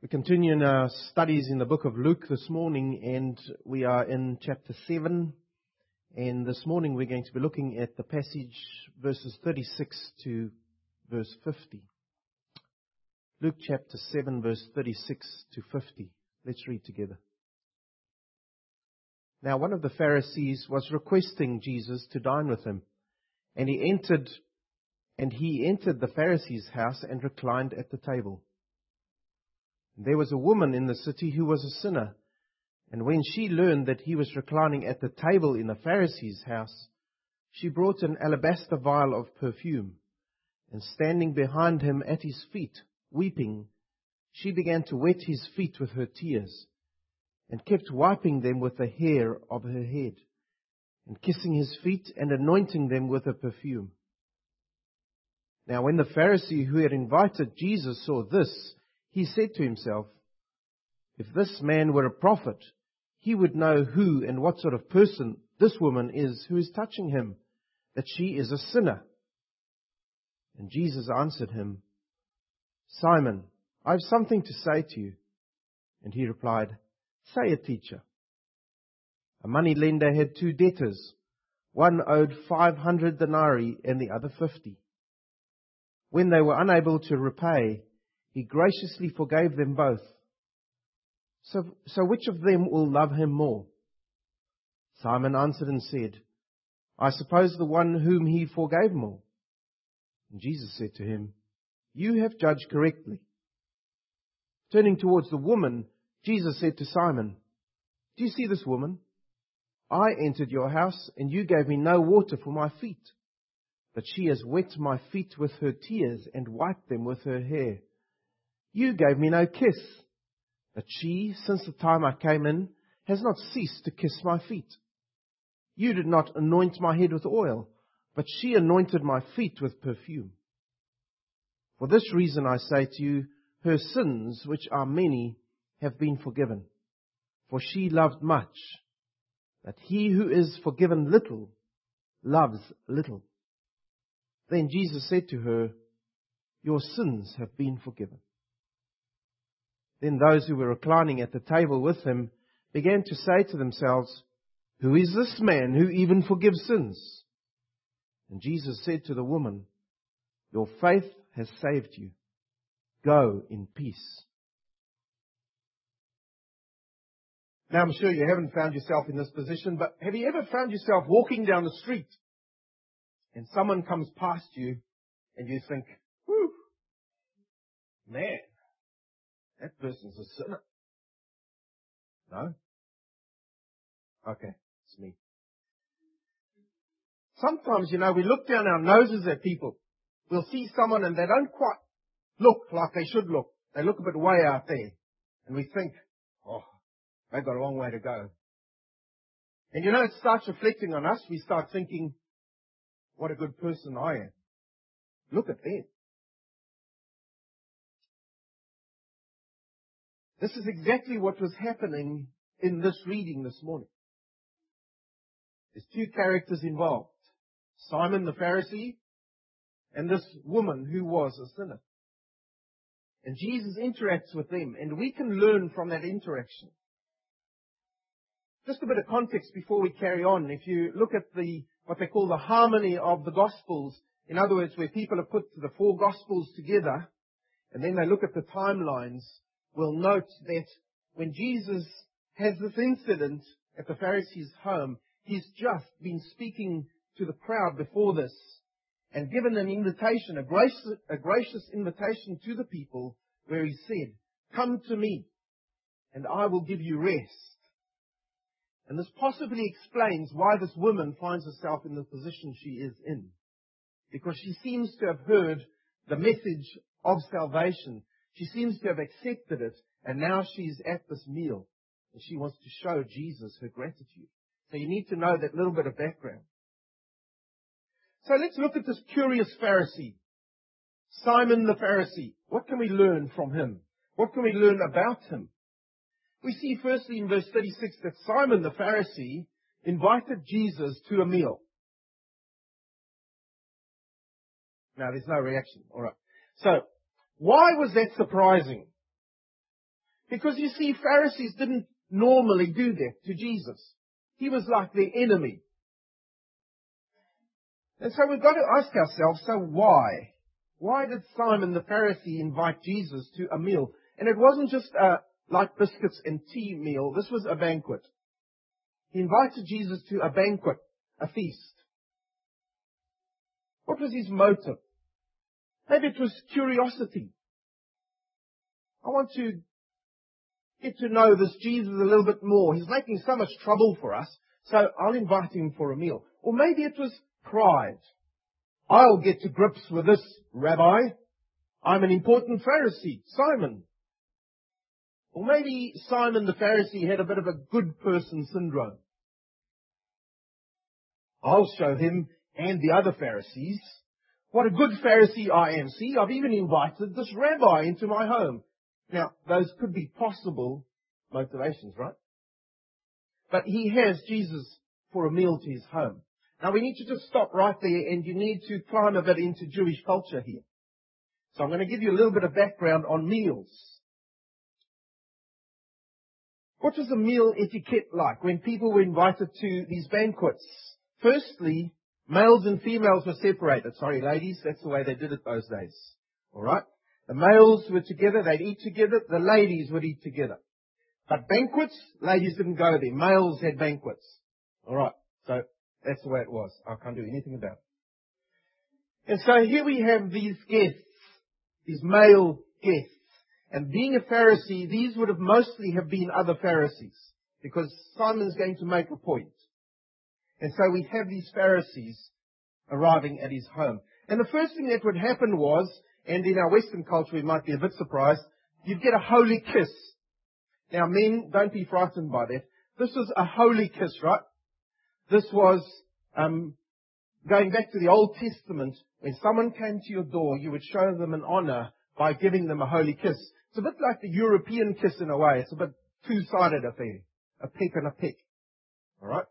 We continue in our studies in the book of Luke this morning, and we are in chapter 7. And this morning we're going to be looking at the passage verses 36 to verse 50. Luke chapter 7, verse 36 to 50. Let's read together. Now, one of the Pharisees was requesting Jesus to dine with him, and he entered, and he entered the Pharisee's house and reclined at the table. There was a woman in the city who was a sinner, and when she learned that he was reclining at the table in the Pharisee's house, she brought an alabaster vial of perfume, and standing behind him at his feet, weeping, she began to wet his feet with her tears, and kept wiping them with the hair of her head, and kissing his feet and anointing them with the perfume. Now when the Pharisee who had invited Jesus saw this, he said to himself, If this man were a prophet, he would know who and what sort of person this woman is who is touching him, that she is a sinner. And Jesus answered him, Simon, I have something to say to you. And he replied, Say it, teacher. A money lender had two debtors. One owed 500 denarii and the other 50. When they were unable to repay, he graciously forgave them both. So, so which of them will love him more? Simon answered and said, I suppose the one whom he forgave more. And Jesus said to him, You have judged correctly. Turning towards the woman, Jesus said to Simon, Do you see this woman? I entered your house, and you gave me no water for my feet. But she has wet my feet with her tears and wiped them with her hair. You gave me no kiss. But she, since the time I came in, has not ceased to kiss my feet. You did not anoint my head with oil, but she anointed my feet with perfume. For this reason I say to you, her sins, which are many, have been forgiven. For she loved much. But he who is forgiven little, loves little. Then Jesus said to her, Your sins have been forgiven. Then those who were reclining at the table with him began to say to themselves, Who is this man who even forgives sins? And Jesus said to the woman, Your faith has saved you. Go in peace. Now I'm sure you haven't found yourself in this position, but have you ever found yourself walking down the street and someone comes past you and you think, whew, man, that person's a sinner. No? Okay, it's me. Sometimes, you know, we look down our noses at people. We'll see someone and they don't quite look like they should look. They look a bit way out there. And we think, oh, they've got a long way to go. And you know, it starts reflecting on us. We start thinking, what a good person I am. Look at them. This is exactly what was happening in this reading this morning. There's two characters involved. Simon the Pharisee and this woman who was a sinner. And Jesus interacts with them and we can learn from that interaction. Just a bit of context before we carry on. If you look at the, what they call the harmony of the Gospels, in other words, where people have put the four Gospels together, and then they look at the timelines, will note that when Jesus has this incident at the Pharisee's home, he's just been speaking to the crowd before this and given an invitation, a gracious, a gracious invitation to the people where he said, come to me and I will give you rest. And this possibly explains why this woman finds herself in the position she is in. Because she seems to have heard the message of salvation. She seems to have accepted it, and now she's at this meal, and she wants to show Jesus her gratitude. So you need to know that little bit of background. So let's look at this curious Pharisee. Simon the Pharisee. What can we learn from him? What can we learn about him? We see firstly in verse 36 that Simon the Pharisee invited Jesus to a meal. Now there's no reaction. Alright. So, why was that surprising? Because you see, Pharisees didn't normally do that to Jesus. He was like their enemy. And so we've got to ask ourselves, so why? Why did Simon the Pharisee invite Jesus to a meal? And it wasn't just uh, a light biscuits and tea meal. This was a banquet. He invited Jesus to a banquet, a feast. What was his motive? Maybe it was curiosity. I want to get to know this Jesus a little bit more. He's making so much trouble for us, so I'll invite him for a meal. Or maybe it was pride. I'll get to grips with this, Rabbi. I'm an important Pharisee, Simon. Or maybe Simon the Pharisee had a bit of a good person syndrome. I'll show him and the other Pharisees what a good Pharisee I am. See, I've even invited this rabbi into my home. Now, those could be possible motivations, right? But he has Jesus for a meal to his home. Now we need to just stop right there and you need to climb a bit into Jewish culture here. So I'm going to give you a little bit of background on meals. What was the meal etiquette like when people were invited to these banquets? Firstly, males and females were separated. Sorry ladies, that's the way they did it those days. Alright? The males were together, they'd eat together, the ladies would eat together. But banquets, ladies didn't go there. Males had banquets. Alright, so that's the way it was. I can't do anything about it. And so here we have these guests, these male guests. And being a Pharisee, these would have mostly have been other Pharisees. Because Simon's going to make a point. And so we have these Pharisees arriving at his home. And the first thing that would happen was, and in our Western culture we might be a bit surprised, you'd get a holy kiss. Now men, don't be frightened by that. This was a holy kiss, right? This was um, going back to the Old Testament. When someone came to your door, you would show them an honor by giving them a holy kiss. It's a bit like the European kiss in a way. It's a bit two-sided affair. A peck and a peck. Alright?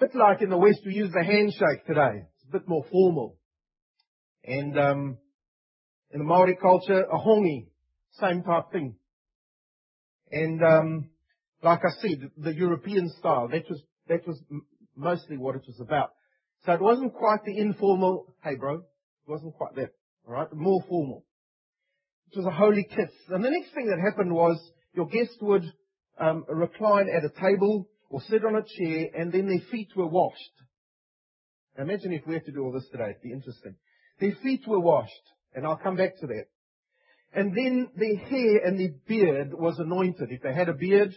Bit like in the West we use the handshake today. It's a bit more formal. And um, in the Maori culture, a hongi, same type thing. And um, like I said, the European style. That was, that was mostly what it was about. So it wasn't quite the informal, hey bro, it wasn't quite that, alright, more formal. It was a holy kiss. And the next thing that happened was your guest would um, recline at a table or sit on a chair and then their feet were washed. Imagine if we had to do all this today, it'd be interesting. Their feet were washed, and I'll come back to that. And then their hair and their beard was anointed. If they had a beard,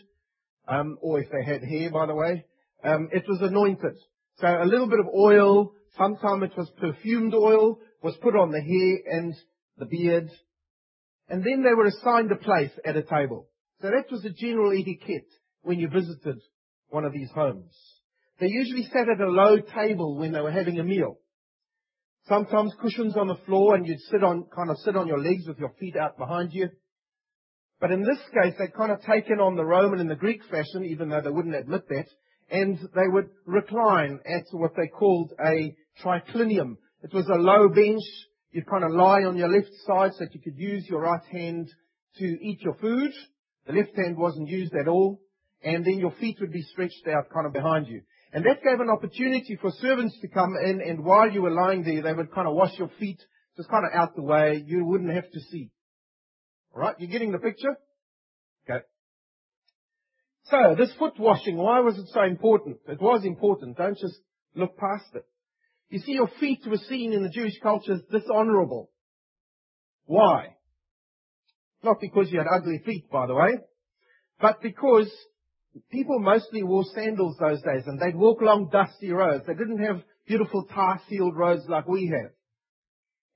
um, or if they had hair, by the way, um, it was anointed. So a little bit of oil, sometimes it was perfumed oil, was put on the hair and the beard, and then they were assigned a place at a table. So that was the general etiquette when you visited one of these homes. They usually sat at a low table when they were having a meal. Sometimes cushions on the floor and you'd sit on, kind of sit on your legs with your feet out behind you. But in this case, they'd kind of taken on the Roman and the Greek fashion, even though they wouldn't admit that, and they would recline at what they called a triclinium. It was a low bench. You'd kind of lie on your left side so that you could use your right hand to eat your food. The left hand wasn't used at all. And then your feet would be stretched out kind of behind you. And that gave an opportunity for servants to come in and while you were lying there, they would kind of wash your feet just kind of out the way. You wouldn't have to see. Alright, you're getting the picture? Okay. So, this foot washing, why was it so important? It was important. Don't just look past it. You see, your feet were seen in the Jewish culture as dishonorable. Why? Not because you had ugly feet, by the way, but because people mostly wore sandals those days and they'd walk along dusty roads. They didn't have beautiful tar-sealed roads like we have.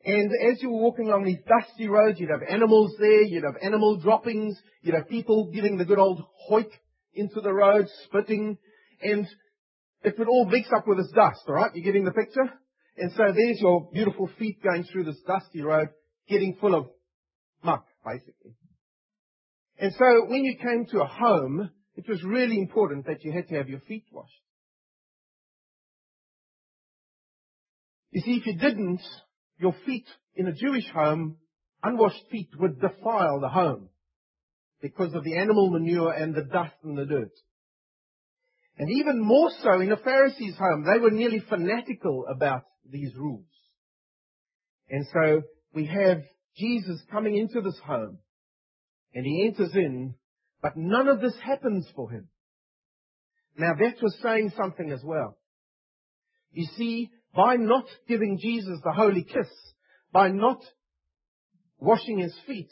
And as you were walking along these dusty roads, you'd have animals there, you'd have animal droppings, you'd have people giving the good old hoik into the road, spitting, and it would all mix up with this dust, alright? You're getting the picture? And so there's your beautiful feet going through this dusty road, getting full of muck, basically. And so when you came to a home, it was really important that you had to have your feet washed. You see, if you didn't, your feet in a Jewish home unwashed feet would defile the home because of the animal manure and the dust and the dirt. And even more so in a Pharisee's home, they were nearly fanatical about these rules. And so we have Jesus coming into this home and he enters in, but none of this happens for him. Now that was saying something as well. You see, by not giving Jesus the holy kiss, by not washing his feet,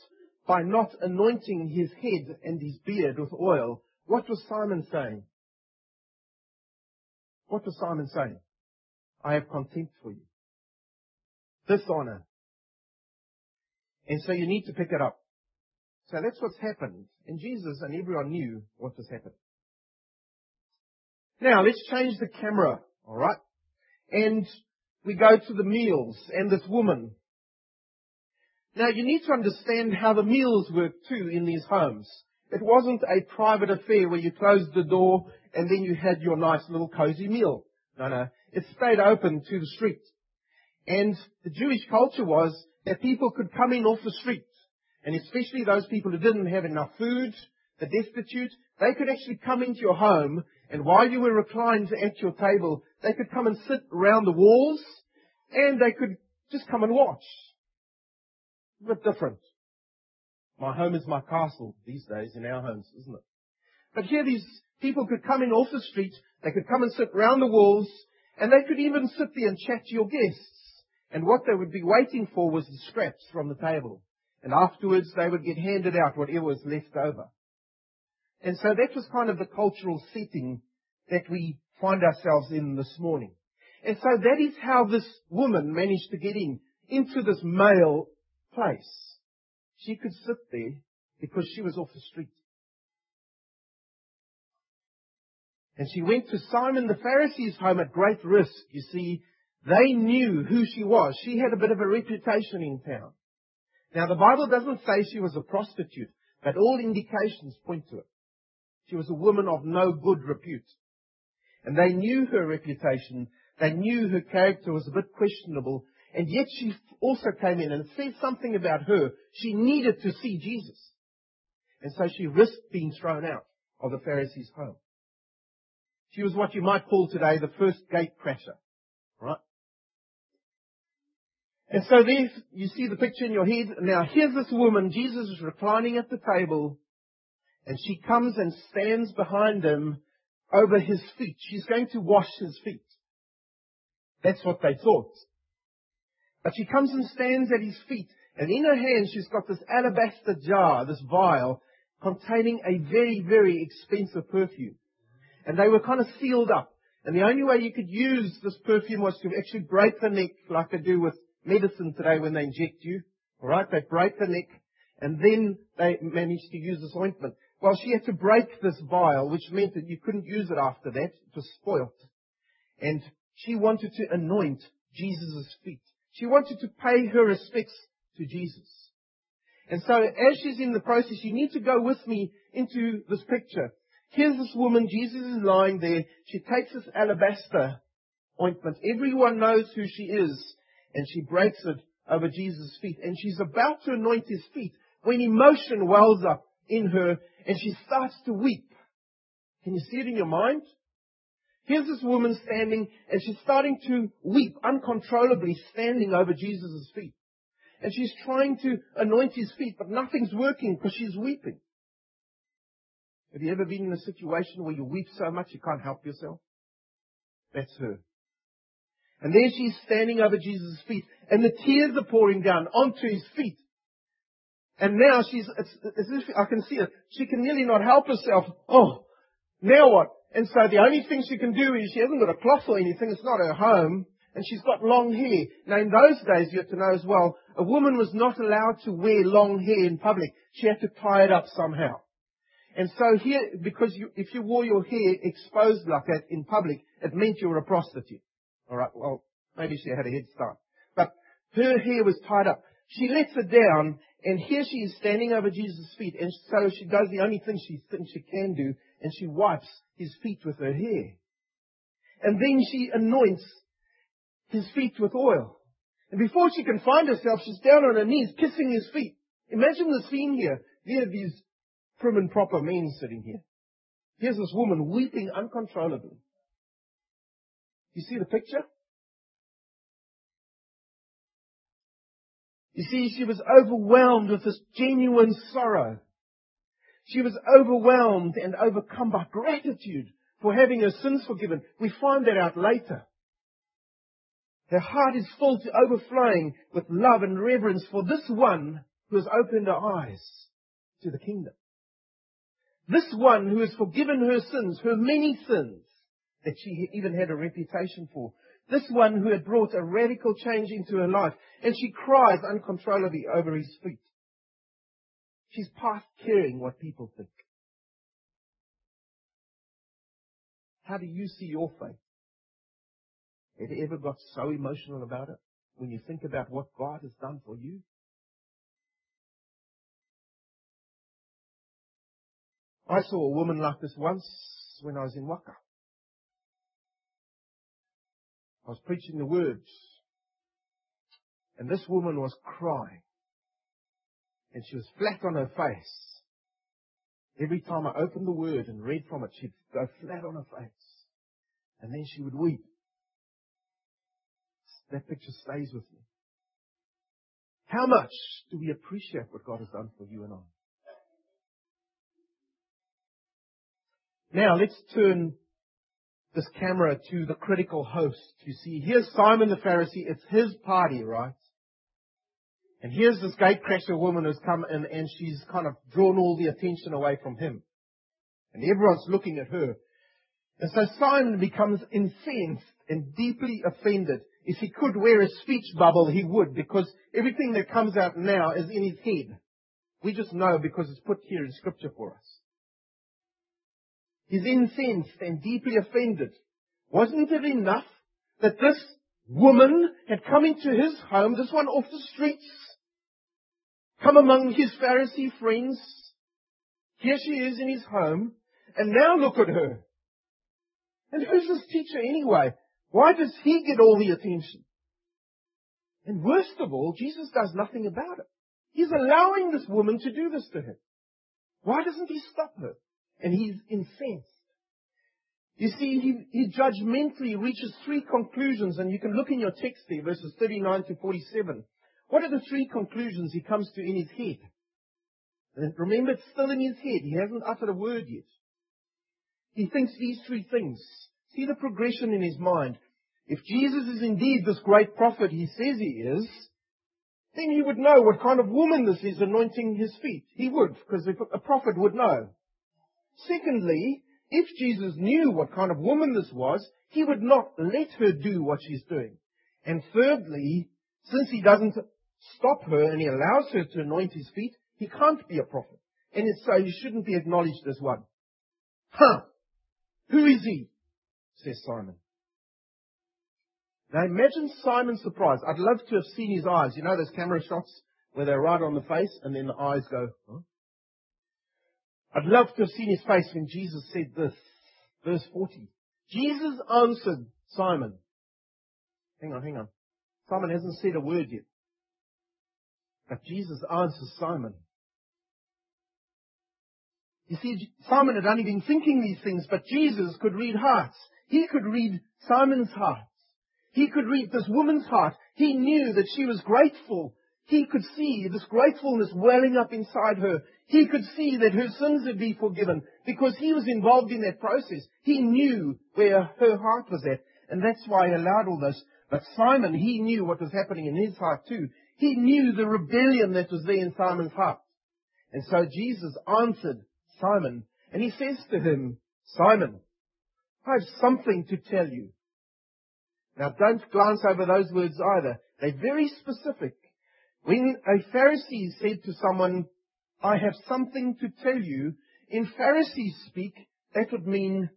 by not anointing his head and his beard with oil, what was Simon saying? What was Simon saying? I have contempt for you. Dishonor. And so you need to pick it up. So that's what's happened. And Jesus and everyone knew what was happening. Now let's change the camera, alright? And we go to the meals and this woman. Now you need to understand how the meals work too in these homes. It wasn't a private affair where you closed the door and then you had your nice little cozy meal. No, no. It stayed open to the street. And the Jewish culture was that people could come in off the street. And especially those people who didn't have enough food, the destitute, they could actually come into your home and while you were reclined at your table, they could come and sit around the walls and they could just come and watch. A bit different. My home is my castle these days in our homes, isn't it? But here these people could come in off the street, they could come and sit around the walls, and they could even sit there and chat to your guests. And what they would be waiting for was the scraps from the table. And afterwards they would get handed out whatever was left over. And so that was kind of the cultural setting that we find ourselves in this morning. And so that is how this woman managed to get in, into this male place. She could sit there because she was off the street. And she went to Simon the Pharisee's home at great risk. You see, they knew who she was. She had a bit of a reputation in town. Now the Bible doesn't say she was a prostitute, but all indications point to it. She was a woman of no good repute. And they knew her reputation. They knew her character was a bit questionable. And yet she also came in and said something about her. She needed to see Jesus. And so she risked being thrown out of the Pharisee's home. She was what you might call today the first gate crasher. Right? And so there, you see the picture in your head. Now here's this woman. Jesus is reclining at the table. And she comes and stands behind him over his feet. She's going to wash his feet. That's what they thought. But she comes and stands at his feet. And in her hand she's got this alabaster jar, this vial, containing a very, very expensive perfume. And they were kind of sealed up. And the only way you could use this perfume was to actually break the neck like they do with medicine today when they inject you. Alright, they break the neck and then they managed to use this ointment. Well, she had to break this vial, which meant that you couldn't use it after that. It was spoilt. And she wanted to anoint Jesus' feet. She wanted to pay her respects to Jesus. And so as she's in the process, you need to go with me into this picture. Here's this woman, Jesus is lying there. She takes this alabaster ointment. Everyone knows who she is. And she breaks it over Jesus' feet. And she's about to anoint his feet when emotion wells up in her and she starts to weep. Can you see it in your mind? Here's this woman standing and she's starting to weep uncontrollably standing over Jesus' feet. And she's trying to anoint his feet, but nothing's working because she's weeping. Have you ever been in a situation where you weep so much you can't help yourself? That's her. And there she's standing over Jesus' feet, and the tears are pouring down onto his feet. And now she's, it's, it's I can see her, she can nearly not help herself. Oh, now what? And so the only thing she can do is she hasn't got a cloth or anything, it's not her home, and she's got long hair. Now in those days, you have to know as well, a woman was not allowed to wear long hair in public. She had to tie it up somehow. And so here, because you, if you wore your hair exposed like that in public, it meant you were a prostitute. Alright, well, maybe she had a head start. But her hair was tied up. She lets it down and here she is standing over Jesus' feet, and so she does the only thing she thinks she can do, and she wipes his feet with her hair. And then she anoints his feet with oil. And before she can find herself, she's down on her knees, kissing his feet. Imagine the scene here. There are these prim and proper men sitting here. Here's this woman weeping uncontrollably. You see the picture? You see, she was overwhelmed with this genuine sorrow. She was overwhelmed and overcome by gratitude for having her sins forgiven. We find that out later. Her heart is full to overflowing with love and reverence for this one who has opened her eyes to the kingdom. This one who has forgiven her sins, her many sins that she even had a reputation for. This one who had brought a radical change into her life. And she cries uncontrollably over his feet. She's past caring what people think. How do you see your faith? Have you ever got so emotional about it when you think about what God has done for you? I saw a woman like this once when I was in Waka. I was preaching the words. And this woman was crying. And she was flat on her face. Every time I opened the word and read from it, she'd go flat on her face. And then she would weep. That picture stays with me. How much do we appreciate what God has done for you and I? Now let's turn this camera to the critical host. You see, here's Simon the Pharisee. It's his party, right? And here's this gatecrasher woman who's come in and she's kind of drawn all the attention away from him. And everyone's looking at her. And so Simon becomes incensed and deeply offended. If he could wear a speech bubble, he would, because everything that comes out now is in his head. We just know because it's put here in scripture for us. He's incensed and deeply offended. Wasn't it enough that this woman had come into his home, this one off the streets, come among his Pharisee friends? Here she is in his home, and now look at her. And who's this teacher anyway? Why does he get all the attention? And worst of all, Jesus does nothing about it. He's allowing this woman to do this to him. Why doesn't he stop her? And he's incensed. You see, he, he judgmentally reaches three conclusions, and you can look in your text there, verses 39 to 47. What are the three conclusions he comes to in his head? And remember, it's still in his head. He hasn't uttered a word yet. He thinks these three things. See the progression in his mind. If Jesus is indeed this great prophet he says he is, then he would know what kind of woman this is anointing his feet. He would, because a prophet would know. Secondly, if Jesus knew what kind of woman this was, he would not let her do what she's doing. And thirdly, since he doesn't stop her and he allows her to anoint his feet, he can't be a prophet. And so he shouldn't be acknowledged as one. Huh! Who is he? says Simon. Now imagine Simon's surprise. I'd love to have seen his eyes. You know those camera shots where they're right on the face and then the eyes go, huh? I'd love to have seen his face when Jesus said this. Verse 40. Jesus answered Simon. Hang on, hang on. Simon hasn't said a word yet. But Jesus answers Simon. You see, Simon had only been thinking these things, but Jesus could read hearts. He could read Simon's heart. He could read this woman's heart. He knew that she was grateful. He could see this gratefulness welling up inside her. He could see that her sins would be forgiven because he was involved in that process. He knew where her heart was at, and that's why he allowed all this. But Simon, he knew what was happening in his heart too. He knew the rebellion that was there in Simon's heart. And so Jesus answered Simon, and he says to him, Simon, I have something to tell you. Now don't glance over those words either. They're very specific. When a Pharisee said to someone, I have something to tell you. In Pharisee speak, that would mean,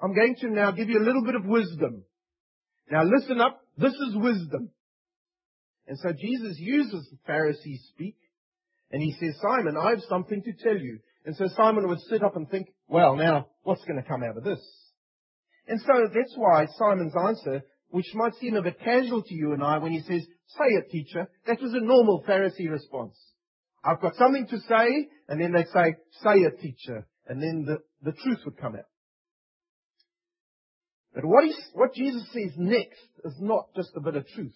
I'm going to now give you a little bit of wisdom. Now listen up, this is wisdom. And so Jesus uses the Pharisee speak, and he says, Simon, I have something to tell you. And so Simon would sit up and think, well, now, what's going to come out of this? And so that's why Simon's answer which might seem a bit casual to you and I when he says, say it, teacher. That was a normal Pharisee response. I've got something to say, and then they say, say it, teacher. And then the, the truth would come out. But what, what Jesus says next is not just a bit of truth.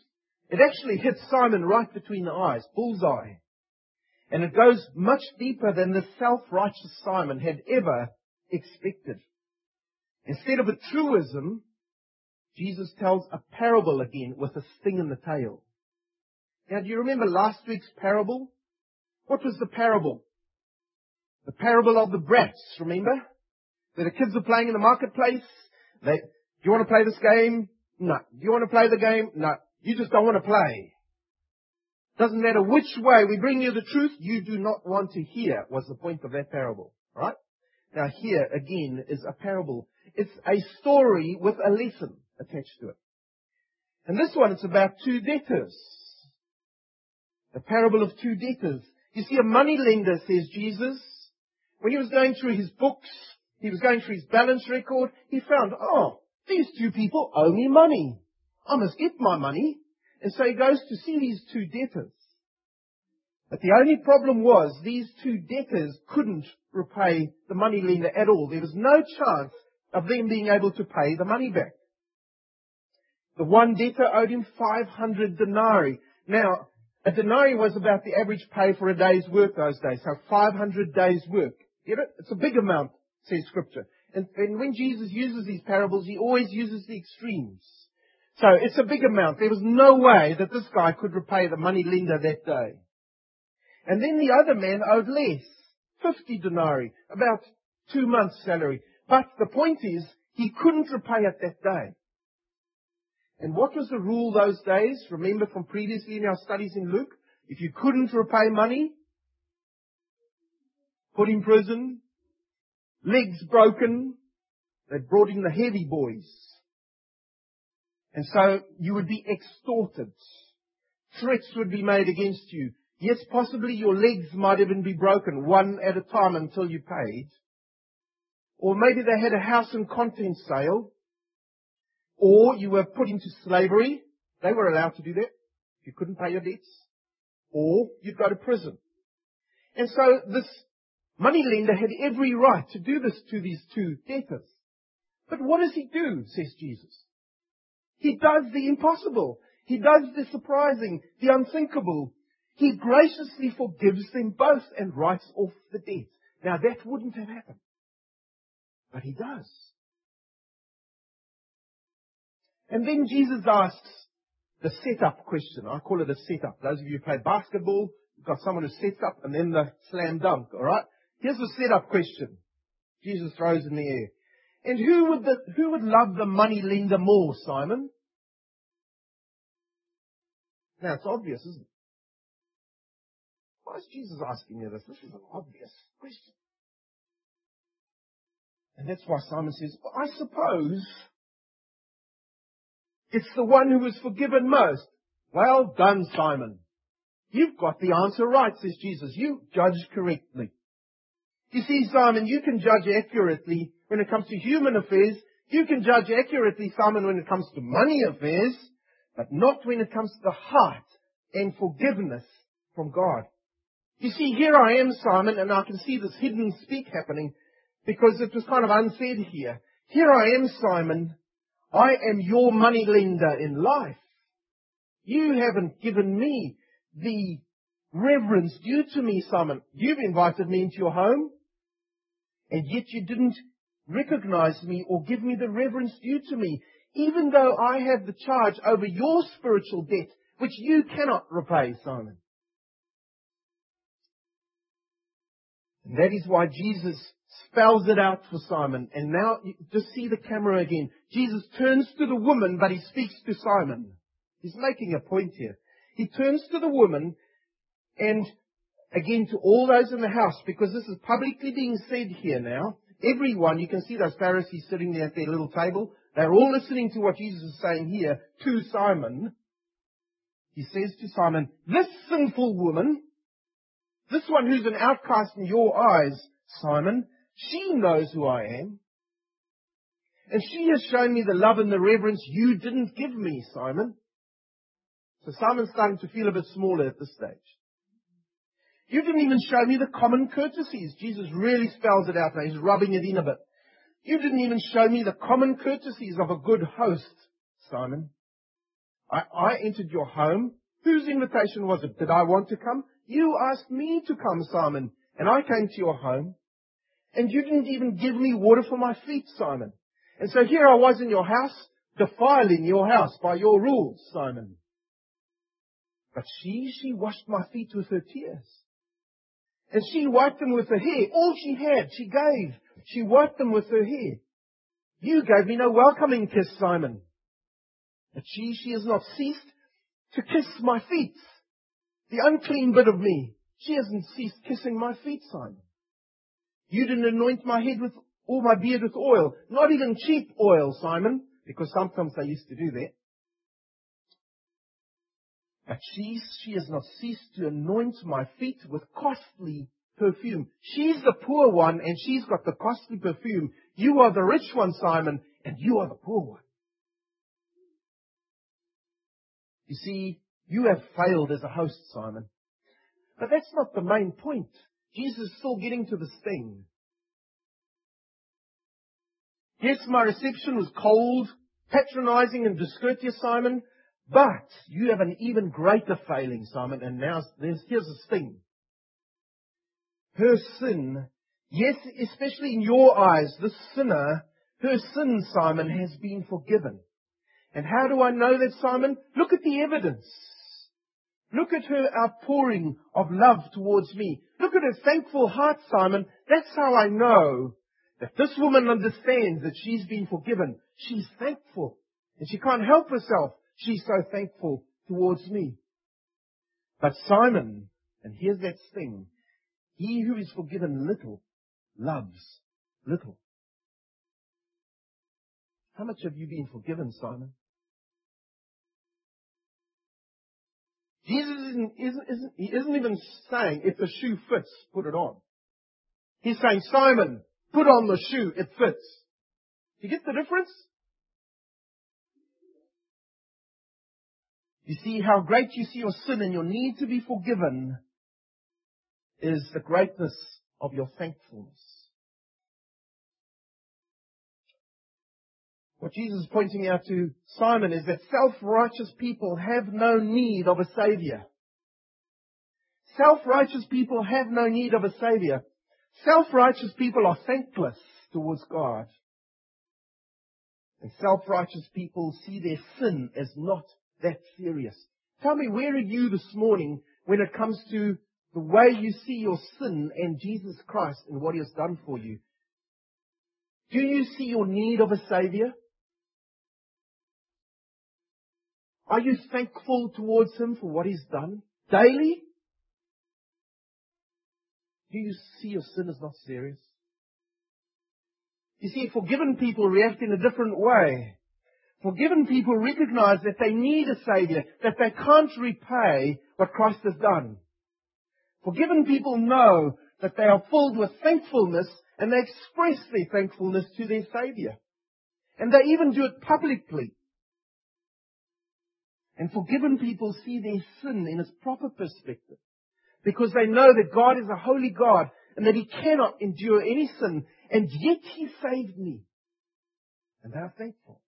It actually hits Simon right between the eyes, bullseye. And it goes much deeper than the self-righteous Simon had ever expected. Instead of a truism, Jesus tells a parable again with a sting in the tail. Now, do you remember last week's parable? What was the parable? The parable of the brats, remember? That the kids are playing in the marketplace. They, do you want to play this game? No. Do you want to play the game? No. You just don't want to play. Doesn't matter which way we bring you the truth, you do not want to hear, was the point of that parable. Right? Now here, again, is a parable. It's a story with a lesson attached to it. And this one, it's about two debtors. The parable of two debtors. You see, a money lender, says Jesus, when he was going through his books, he was going through his balance record, he found, oh, these two people owe me money. I must get my money. And so he goes to see these two debtors. But the only problem was these two debtors couldn't repay the money lender at all. There was no chance of them being able to pay the money back. The one debtor owed him 500 denarii. Now, a denarii was about the average pay for a day's work those days. So 500 days work. Get it? It's a big amount, says scripture. And, and when Jesus uses these parables, he always uses the extremes. So it's a big amount. There was no way that this guy could repay the money lender that day. And then the other man owed less. 50 denarii. About two months salary. But the point is, he couldn't repay it that day. And what was the rule those days? Remember from previously in our studies in Luke? If you couldn't repay money, put in prison, legs broken, they brought in the heavy boys. And so you would be extorted. Threats would be made against you. Yes, possibly your legs might even be broken one at a time until you paid. Or maybe they had a house and contents sale. Or you were put into slavery. They were allowed to do that. You couldn't pay your debts. Or you'd go to prison. And so this money lender had every right to do this to these two debtors. But what does he do, says Jesus? He does the impossible. He does the surprising, the unthinkable. He graciously forgives them both and writes off the debt. Now that wouldn't have happened. But he does. And then Jesus asks the setup question. I call it a setup. Those of you who play basketball, you've got someone who sets up and then the slam dunk, alright? Here's the setup question. Jesus throws in the air. And who would, the, who would love the money lender more, Simon? Now it's obvious, isn't it? Why is Jesus asking you this? This is an obvious question. And that's why Simon says, well, I suppose it's the one who was forgiven most. Well done, Simon. You've got the answer right, says Jesus. You judged correctly. You see, Simon, you can judge accurately when it comes to human affairs. You can judge accurately, Simon, when it comes to money affairs, but not when it comes to the heart and forgiveness from God. You see, here I am, Simon, and I can see this hidden speak happening because it was kind of unsaid here. Here I am, Simon. I am your money lender in life. You haven't given me the reverence due to me, Simon. You've invited me into your home, and yet you didn't recognize me or give me the reverence due to me, even though I have the charge over your spiritual debt, which you cannot repay, Simon. And that is why Jesus spells it out for Simon. And now, just see the camera again. Jesus turns to the woman, but he speaks to Simon. He's making a point here. He turns to the woman and again to all those in the house, because this is publicly being said here now. Everyone, you can see those Pharisees sitting there at their little table. They're all listening to what Jesus is saying here to Simon. He says to Simon, this sinful woman, this one who's an outcast in your eyes, Simon, she knows who I am. And she has shown me the love and the reverence you didn't give me, Simon. So Simon's starting to feel a bit smaller at this stage. You didn't even show me the common courtesies. Jesus really spells it out now. He's rubbing it in a bit. You didn't even show me the common courtesies of a good host, Simon. I, I entered your home. Whose invitation was it? Did I want to come? You asked me to come, Simon, and I came to your home. And you didn't even give me water for my feet, Simon. And so here I was in your house, defiling your house by your rules, Simon. But she, she washed my feet with her tears. And she wiped them with her hair. All she had, she gave. She wiped them with her hair. You gave me no welcoming kiss, Simon. But she, she has not ceased to kiss my feet. The unclean bit of me. She hasn't ceased kissing my feet, Simon. You didn't anoint my head with, or my beard with oil. Not even cheap oil, Simon, because sometimes they used to do that. But she, she has not ceased to anoint my feet with costly perfume. She's the poor one and she's got the costly perfume. You are the rich one, Simon, and you are the poor one. You see, you have failed as a host, Simon. But that's not the main point. Jesus is still getting to the sting. Yes, my reception was cold, patronizing and discourteous, Simon, but you have an even greater failing, Simon, and now here's the sting. Her sin, yes, especially in your eyes, the sinner, her sin, Simon, has been forgiven. And how do I know that, Simon? Look at the evidence. Look at her outpouring of love towards me. Look at her thankful heart, Simon. That's how I know that this woman understands that she's been forgiven. She's thankful. And she can't help herself. She's so thankful towards me. But Simon, and here's that sting, he who is forgiven little loves little. How much have you been forgiven, Simon? Jesus isn't, isn't, isn't, he isn't even saying, if the shoe fits, put it on. He's saying, Simon, put on the shoe, it fits. You get the difference? You see how great you see your sin and your need to be forgiven is the greatness of your thankfulness. What Jesus is pointing out to Simon is that self-righteous people have no need of a savior. Self-righteous people have no need of a savior. Self-righteous people are thankless towards God. And self-righteous people see their sin as not that serious. Tell me, where are you this morning when it comes to the way you see your sin and Jesus Christ and what He has done for you? Do you see your need of a Savior? Are you thankful towards Him for what He's done daily? Do you see your sin as not serious? You see, forgiven people react in a different way. Forgiven people recognize that they need a Savior, that they can't repay what Christ has done. Forgiven people know that they are filled with thankfulness and they express their thankfulness to their Savior. And they even do it publicly. And forgiven people see their sin in its proper perspective because they know that God is a holy God and that He cannot endure any sin and yet He saved me. And they are thankful.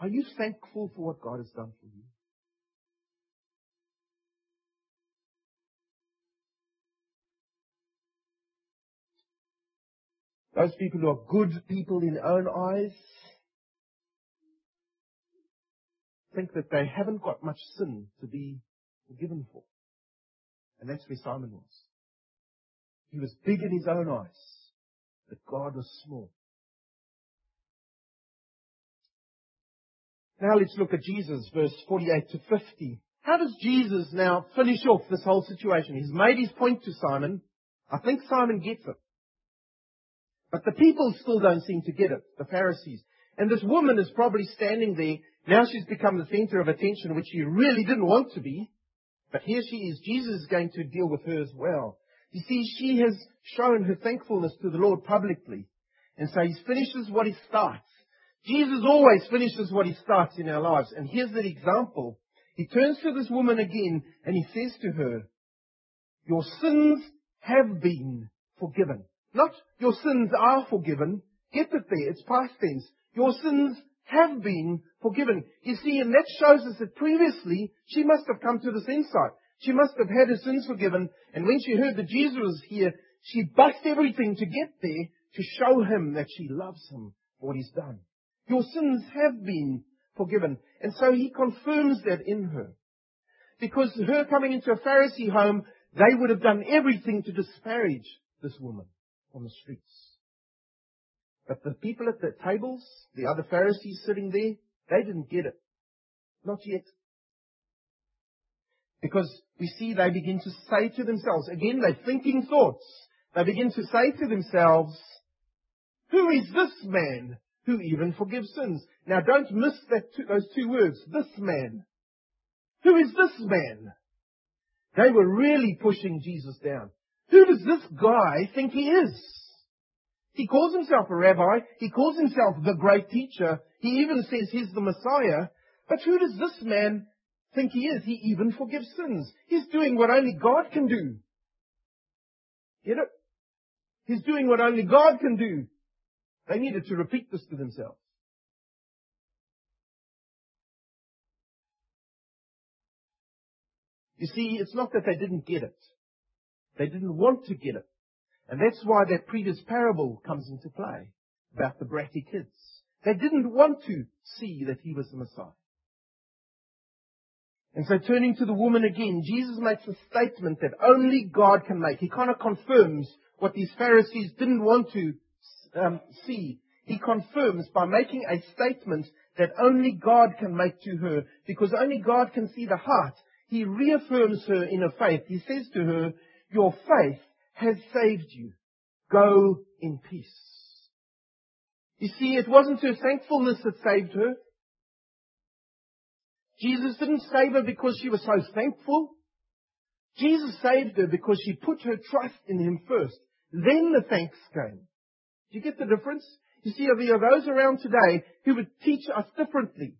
Are you thankful for what God has done for you? Those people who are good people in their own eyes think that they haven't got much sin to be forgiven for. And that's where Simon was. He was big in his own eyes, but God was small. Now let's look at Jesus, verse 48 to 50. How does Jesus now finish off this whole situation? He's made his point to Simon. I think Simon gets it. But the people still don't seem to get it, the Pharisees. And this woman is probably standing there. Now she's become the center of attention, which she really didn't want to be. But here she is. Jesus is going to deal with her as well. You see, she has shown her thankfulness to the Lord publicly. And so he finishes what he starts. Jesus always finishes what he starts in our lives. And here's the example. He turns to this woman again and he says to her, Your sins have been forgiven. Not your sins are forgiven. Get it there. It's past tense. Your sins have been forgiven. You see, and that shows us that previously she must have come to this insight. She must have had her sins forgiven. And when she heard that Jesus was here, she bust everything to get there to show him that she loves him for what he's done. Your sins have been forgiven. And so he confirms that in her. Because her coming into a Pharisee home, they would have done everything to disparage this woman on the streets. But the people at the tables, the other Pharisees sitting there, they didn't get it. Not yet. Because we see they begin to say to themselves, again, they're thinking thoughts. They begin to say to themselves, who is this man who even forgives sins? Now don't miss two, those two words, this man. Who is this man? They were really pushing Jesus down. Who does this guy think he is? He calls himself a rabbi. He calls himself the great teacher. He even says he's the Messiah. But who does this man think he is? He even forgives sins. He's doing what only God can do. Get it? He's doing what only God can do. They needed to repeat this to themselves. You see, it's not that they didn't get it. They didn't want to get it. And that's why that previous parable comes into play about the bratty kids. They didn't want to see that he was the Messiah. And so turning to the woman again, Jesus makes a statement that only God can make. He kind of confirms what these Pharisees didn't want to um, see. He confirms by making a statement that only God can make to her, because only God can see the heart. He reaffirms her in her faith. He says to her, your faith has saved you. Go in peace. You see, it wasn't her thankfulness that saved her. Jesus didn't save her because she was so thankful. Jesus saved her because she put her trust in Him first. Then the thanks came. Do you get the difference? You see, there are those around today who would teach us differently.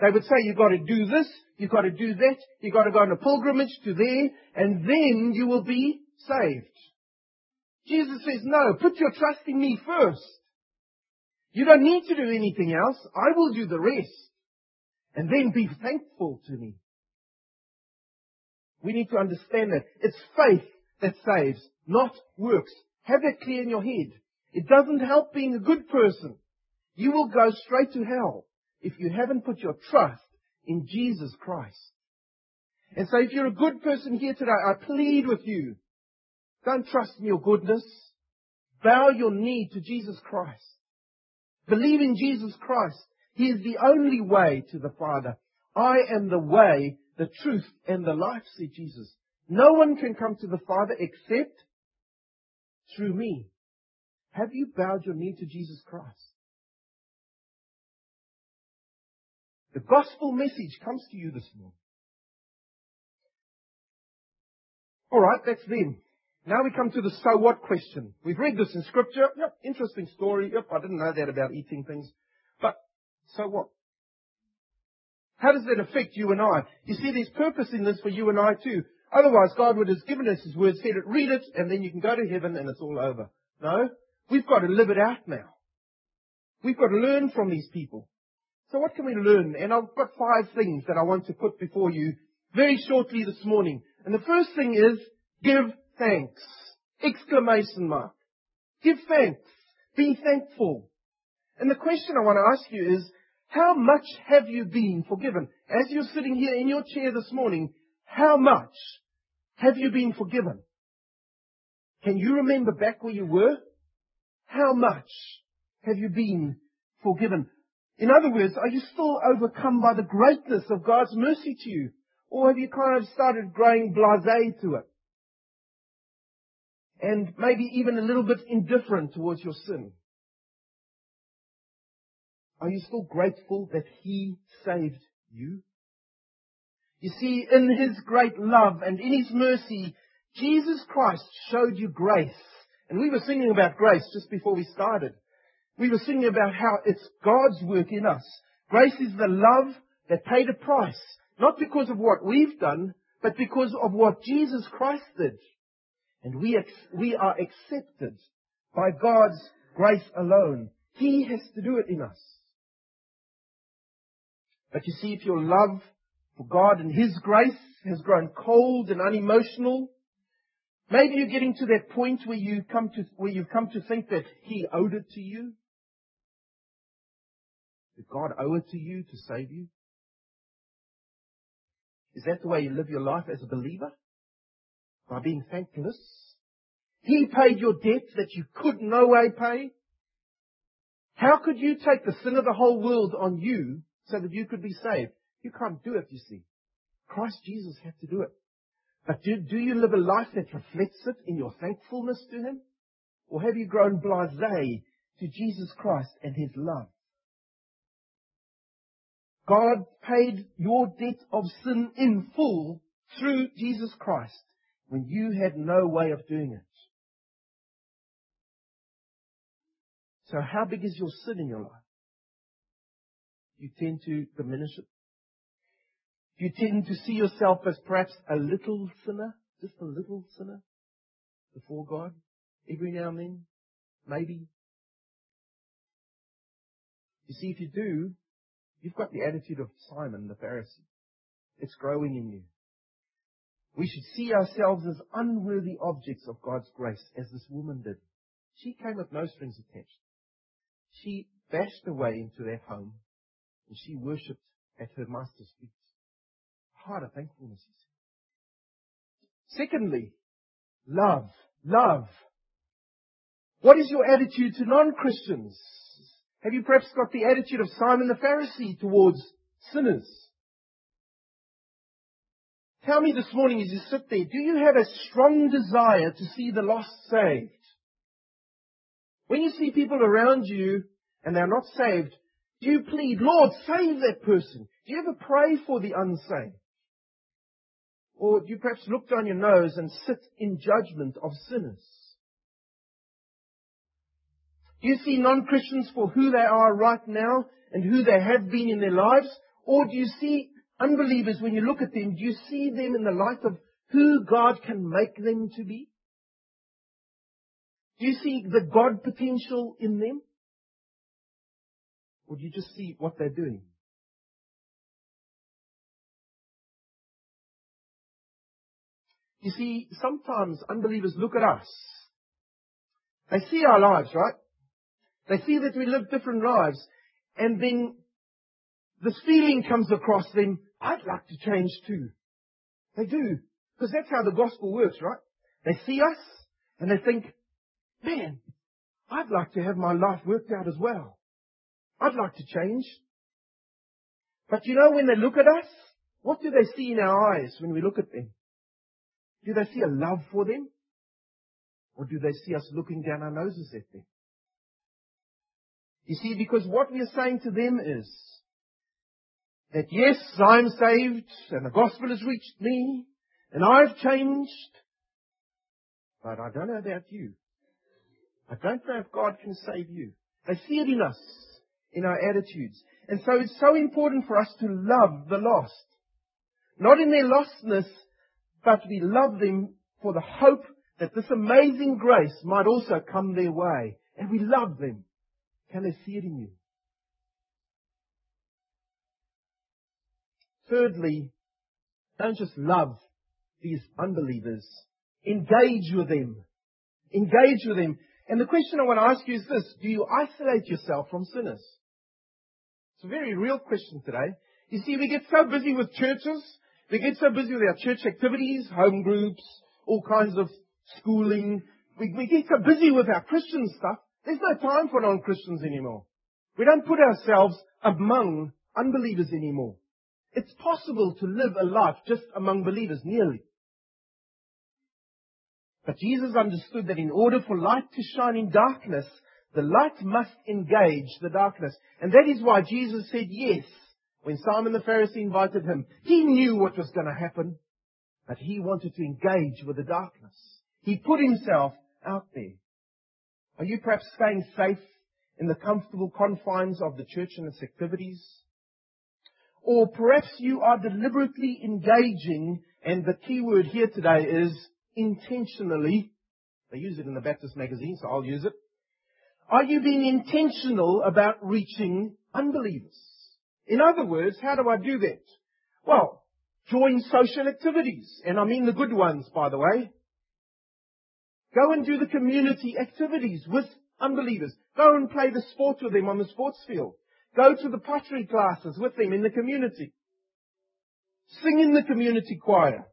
They would say, you've got to do this, you've got to do that, you've got to go on a pilgrimage to there, and then you will be saved. Jesus says, no, put your trust in me first. You don't need to do anything else. I will do the rest. And then be thankful to me. We need to understand that. It's faith that saves, not works. Have that clear in your head. It doesn't help being a good person. You will go straight to hell if you haven't put your trust in Jesus Christ. And so if you're a good person here today, I plead with you, don't trust in your goodness. Bow your knee to Jesus Christ. Believe in Jesus Christ. He is the only way to the Father. I am the way, the truth, and the life, said Jesus. No one can come to the Father except through me. Have you bowed your knee to Jesus Christ? The gospel message comes to you this morning. Alright, that's them. Now we come to the so what question. We've read this in scripture. Yep, interesting story. Yep, I didn't know that about eating things. But, so what? How does that affect you and I? You see, there's purpose in this for you and I too. Otherwise, God would have given us His word, said it, read it, and then you can go to heaven and it's all over. No. We've got to live it out now. We've got to learn from these people. So what can we learn? And I've got five things that I want to put before you very shortly this morning. And the first thing is, give thanks. Exclamation mark. Give thanks. Be thankful. And the question I want to ask you is, how much have you been forgiven? As you're sitting here in your chair this morning, how much have you been forgiven? Can you remember back where you were? How much have you been forgiven? In other words, are you still overcome by the greatness of God's mercy to you? Or have you kind of started growing blasé to it? And maybe even a little bit indifferent towards your sin? Are you still grateful that He saved you? You see, in His great love and in His mercy, Jesus Christ showed you grace. And we were singing about grace just before we started. We were singing about how it's God's work in us. Grace is the love that paid a price, not because of what we've done, but because of what Jesus Christ did. And we, ex- we are accepted by God's grace alone. He has to do it in us. But you see, if your love for God and His grace has grown cold and unemotional, maybe you're getting to that point where you come to, where you've come to think that He owed it to you. Did God owe it to you to save you? Is that the way you live your life as a believer? By being thankless? He paid your debt that you could no way pay? How could you take the sin of the whole world on you so that you could be saved? You can't do it, you see. Christ Jesus had to do it. But do, do you live a life that reflects it in your thankfulness to Him? Or have you grown blasé to Jesus Christ and His love? God paid your debt of sin in full through Jesus Christ when you had no way of doing it. So how big is your sin in your life? You tend to diminish it. You tend to see yourself as perhaps a little sinner, just a little sinner before God every now and then, maybe. You see, if you do, you've got the attitude of Simon the Pharisee. It's growing in you. We should see ourselves as unworthy objects of God's grace, as this woman did. She came with no strings attached. She dashed away into that home and she worshipped at her master's feet. Heart of thankfulness. Secondly, love. Love. What is your attitude to non-Christians? Have you perhaps got the attitude of Simon the Pharisee towards sinners? Tell me this morning as you sit there, do you have a strong desire to see the lost saved? When you see people around you and they're not saved, do you plead, Lord, save that person? Do you ever pray for the unsaved? Or do you perhaps look down your nose and sit in judgment of sinners? Do you see non-Christians for who they are right now and who they have been in their lives? Or do you see unbelievers when you look at them, do you see them in the light of who God can make them to be? Do you see the God potential in them? Or do you just see what they're doing? You see, sometimes unbelievers look at us. They see our lives, right? They see that we live different lives. And then this feeling comes across them, I'd like to change too. They do. Because that's how the gospel works, right? They see us and they think, man, I'd like to have my life worked out as well. I'd like to change. But you know, when they look at us, what do they see in our eyes when we look at them? Do they see a love for them? Or do they see us looking down our noses at them? You see, because what we are saying to them is that yes, I'm saved and the gospel has reached me and I've changed, but I don't know about you. I don't know if God can save you. They see it in us, in our attitudes. And so it's so important for us to love the lost. Not in their lostness, but we love them for the hope that this amazing grace might also come their way. And we love them. Can they see it in you? Thirdly, don't just love these unbelievers. Engage with them. Engage with them. And the question I want to ask you is this. Do you isolate yourself from sinners? It's a very real question today. You see, we get so busy with churches. We get so busy with our church activities, home groups, all kinds of schooling. We, we get so busy with our Christian stuff. There's no time for non-Christians anymore. We don't put ourselves among unbelievers anymore. It's possible to live a life just among believers, nearly. But Jesus understood that in order for light to shine in darkness, the light must engage the darkness. And that is why Jesus said yes when Simon the Pharisee invited him. He knew what was going to happen, but he wanted to engage with the darkness. He put himself out there. Are you perhaps staying safe in the comfortable confines of the church and its activities. Or perhaps you are deliberately engaging, and the key word here today is intentionally. They use it in the Baptist magazine, so I'll use it. Are you being intentional about reaching unbelievers? In other words, how do I do that? Well, join social activities, and I mean the good ones, by the way. Go and do the community activities with unbelievers. Go and play the sport with them on the sports field. Go to the pottery classes with them in the community. Sing in the community choir.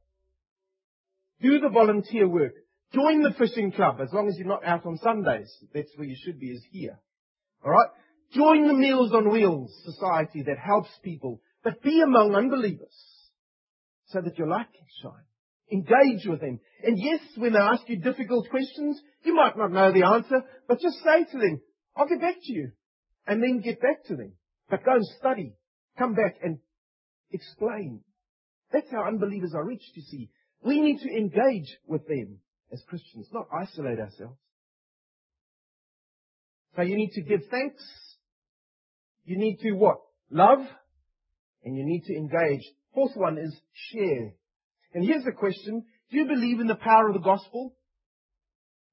Do the volunteer work. Join the fishing club as long as you're not out on Sundays. That's where you should be is here. Alright? Join the Meals on Wheels society that helps people. But be among unbelievers so that your light can shine. Engage with them. And yes, when they ask you difficult questions, you might not know the answer, but just say to them, I'll get back to you. And then get back to them. But go and study. Come back and explain. That's how unbelievers are reached, you see. We need to engage with them as Christians, not isolate ourselves. So you need to give thanks. You need to what? Love. And you need to engage. Fourth one is share. And here's the question. Do you believe in the power of the gospel?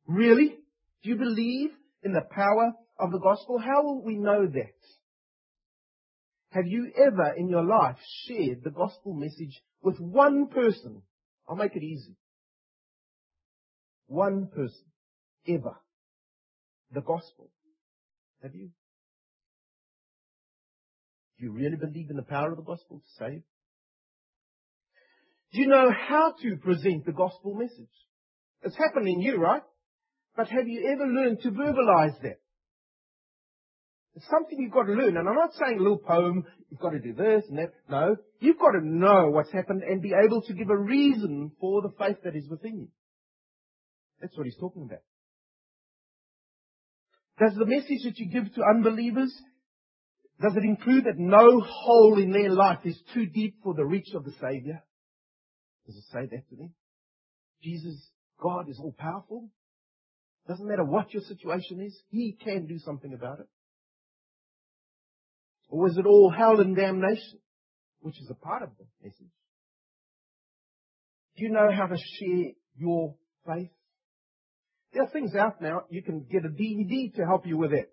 Really? Do you believe in the power of the gospel? How will we know that? Have you ever in your life shared the gospel message with one person? I'll make it easy. One person. Ever. The gospel. Have you? Do you really believe in the power of the gospel to save? Do you know how to present the gospel message? It's happened you, right? But have you ever learned to verbalize that? It's something you've got to learn. And I'm not saying little poem, you've got to do this and that. No. You've got to know what's happened and be able to give a reason for the faith that is within you. That's what he's talking about. Does the message that you give to unbelievers, does it include that no hole in their life is too deep for the reach of the Savior? Does it say that to them? Jesus, God is all powerful. Doesn't matter what your situation is, He can do something about it. Or is it all hell and damnation, which is a part of the message? Do you know how to share your faith? There are things out now. You can get a DVD to help you with it.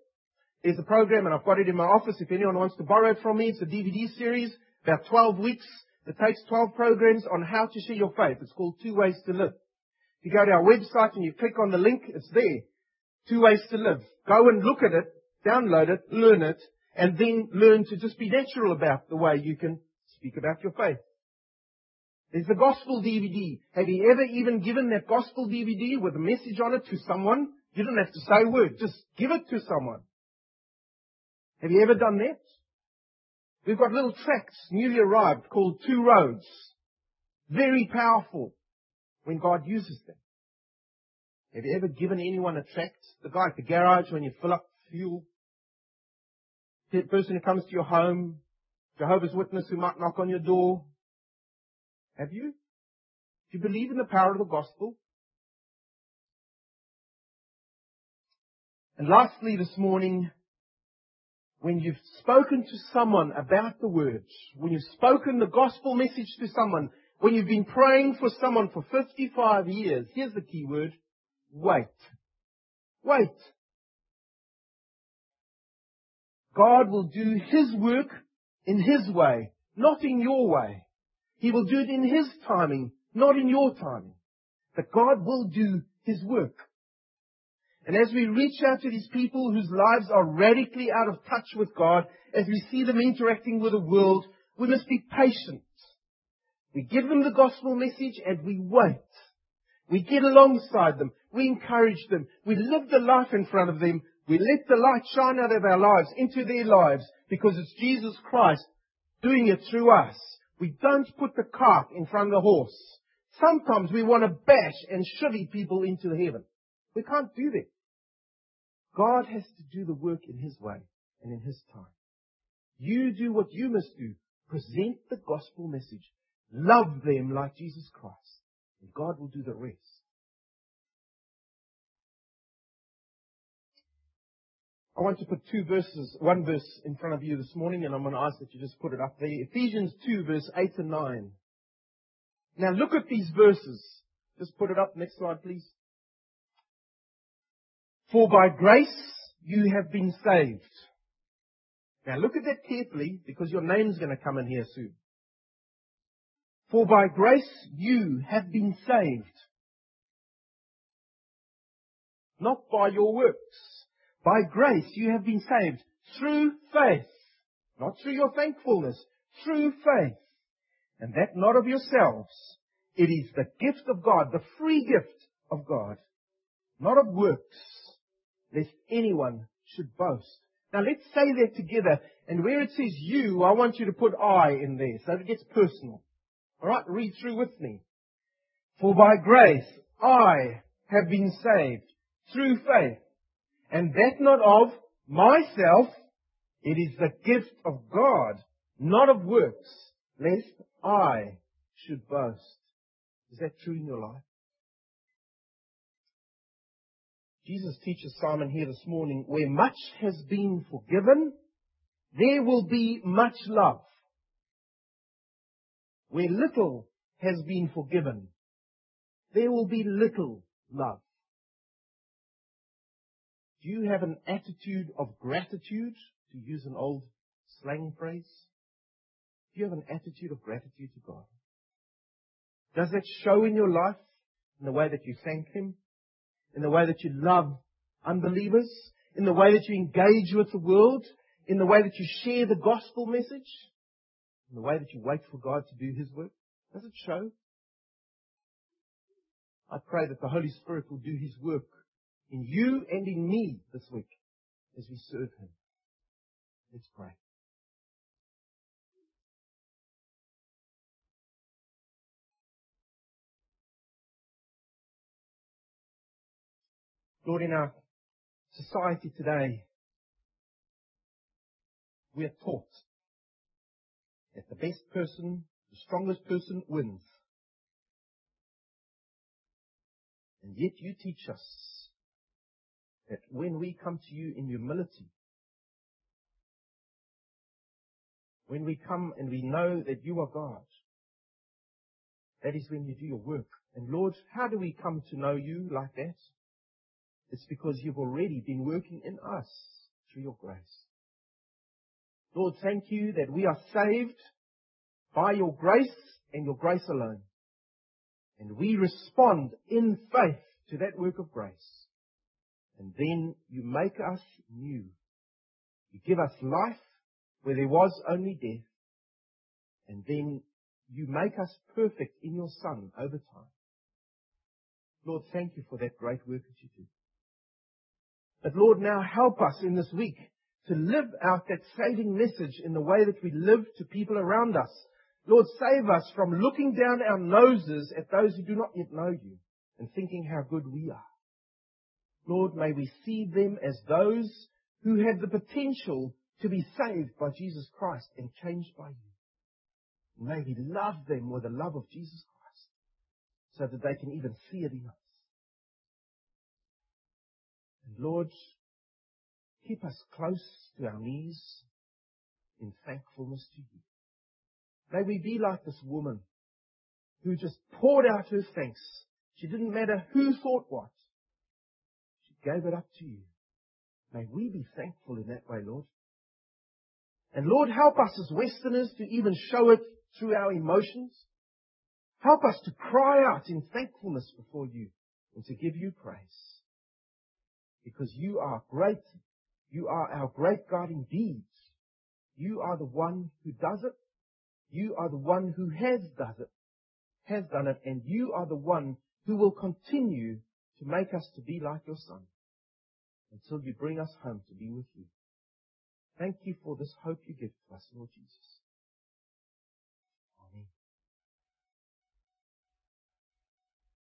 There's a program, and I've got it in my office. If anyone wants to borrow it from me, it's a DVD series, about 12 weeks. It takes 12 programs on how to share your faith. It's called Two Ways to Live. If you go to our website and you click on the link, it's there. Two Ways to Live. Go and look at it, download it, learn it, and then learn to just be natural about the way you can speak about your faith. There's the gospel DVD. Have you ever even given that gospel DVD with a message on it to someone? You don't have to say a word. Just give it to someone. Have you ever done that? We've got little tracts, newly arrived, called Two Roads. Very powerful when God uses them. Have you ever given anyone a tract? The guy at the garage when you fill up fuel? Person who comes to your home? Jehovah's Witness who might knock on your door? Have you? Do you believe in the power of the gospel? And lastly this morning, when you've spoken to someone about the words, when you've spoken the gospel message to someone, when you've been praying for someone for 55 years, here's the key word, wait. Wait. God will do His work in His way, not in your way. He will do it in His timing, not in your timing. But God will do His work. And as we reach out to these people whose lives are radically out of touch with God, as we see them interacting with the world, we must be patient. We give them the gospel message and we wait. We get alongside them. We encourage them. We live the life in front of them. We let the light shine out of our lives into their lives because it's Jesus Christ doing it through us. We don't put the cart in front of the horse. Sometimes we want to bash and shove people into heaven. We can't do that. God has to do the work in His way and in His time. You do what you must do. Present the gospel message. Love them like Jesus Christ. And God will do the rest. I want to put two verses, one verse in front of you this morning, and I'm going to ask that you just put it up there. Ephesians 2, verse 8 and 9. Now look at these verses. Just put it up. Next slide, please. For by grace you have been saved. Now look at that carefully because your name's going to come in here soon. For by grace you have been saved. Not by your works. By grace you have been saved through faith. Not through your thankfulness. Through faith. And that not of yourselves. It is the gift of God, the free gift of God. Not of works, lest anyone should boast. Now let's say that together. And where it says you, I want you to put I in there so it gets personal. Alright, read through with me. For by grace I have been saved through faith. And that not of myself, it is the gift of God, not of works, lest I should boast. Is that true in your life? Jesus teaches Simon here this morning, where much has been forgiven, there will be much love. Where little has been forgiven, there will be little love. Do you have an attitude of gratitude, to use an old slang phrase? Do you have an attitude of gratitude to God? Does that show in your life in the way that you thank Him? In the way that you love unbelievers? In the way that you engage with the world? In the way that you share the gospel message? In the way that you wait for God to do His work? Does it show? I pray that the Holy Spirit will do His work in you and in me this week as we serve Him. Let's pray. Lord, in our society today, we are taught that the best person, the strongest person wins. And yet you teach us that when we come to you in humility, when we come and we know that you are God, that is when you do your work. And Lord, how do we come to know you like that? It's because you've already been working in us through your grace. Lord, thank you that we are saved by your grace and your grace alone. And we respond in faith to that work of grace. And then you make us new. You give us life where there was only death. And then you make us perfect in your Son over time. Lord, thank you for that great work that you do. But Lord, now help us in this week to live out that saving message in the way that we live to people around us. Lord, save us from looking down our noses at those who do not yet know you and thinking how good we are. Lord, may we see them as those who have the potential to be saved by Jesus Christ and changed by you. May we love them with the love of Jesus Christ so that they can even see it in us. And Lord, keep us close to our knees in thankfulness to you. May we be like this woman who just poured out her thanks. She didn't matter who thought what gave it up to you. May we be thankful in that way, Lord. And Lord, help us as Westerners to even show it through our emotions. Help us to cry out in thankfulness before you and to give you praise. Because you are great. You are our great God indeed. You are the one who does it. You are the one who has done it, has done it, and you are the one who will continue to make us to be like your Son until you bring us home to be with you. Thank you for this hope you give to us, Lord Jesus.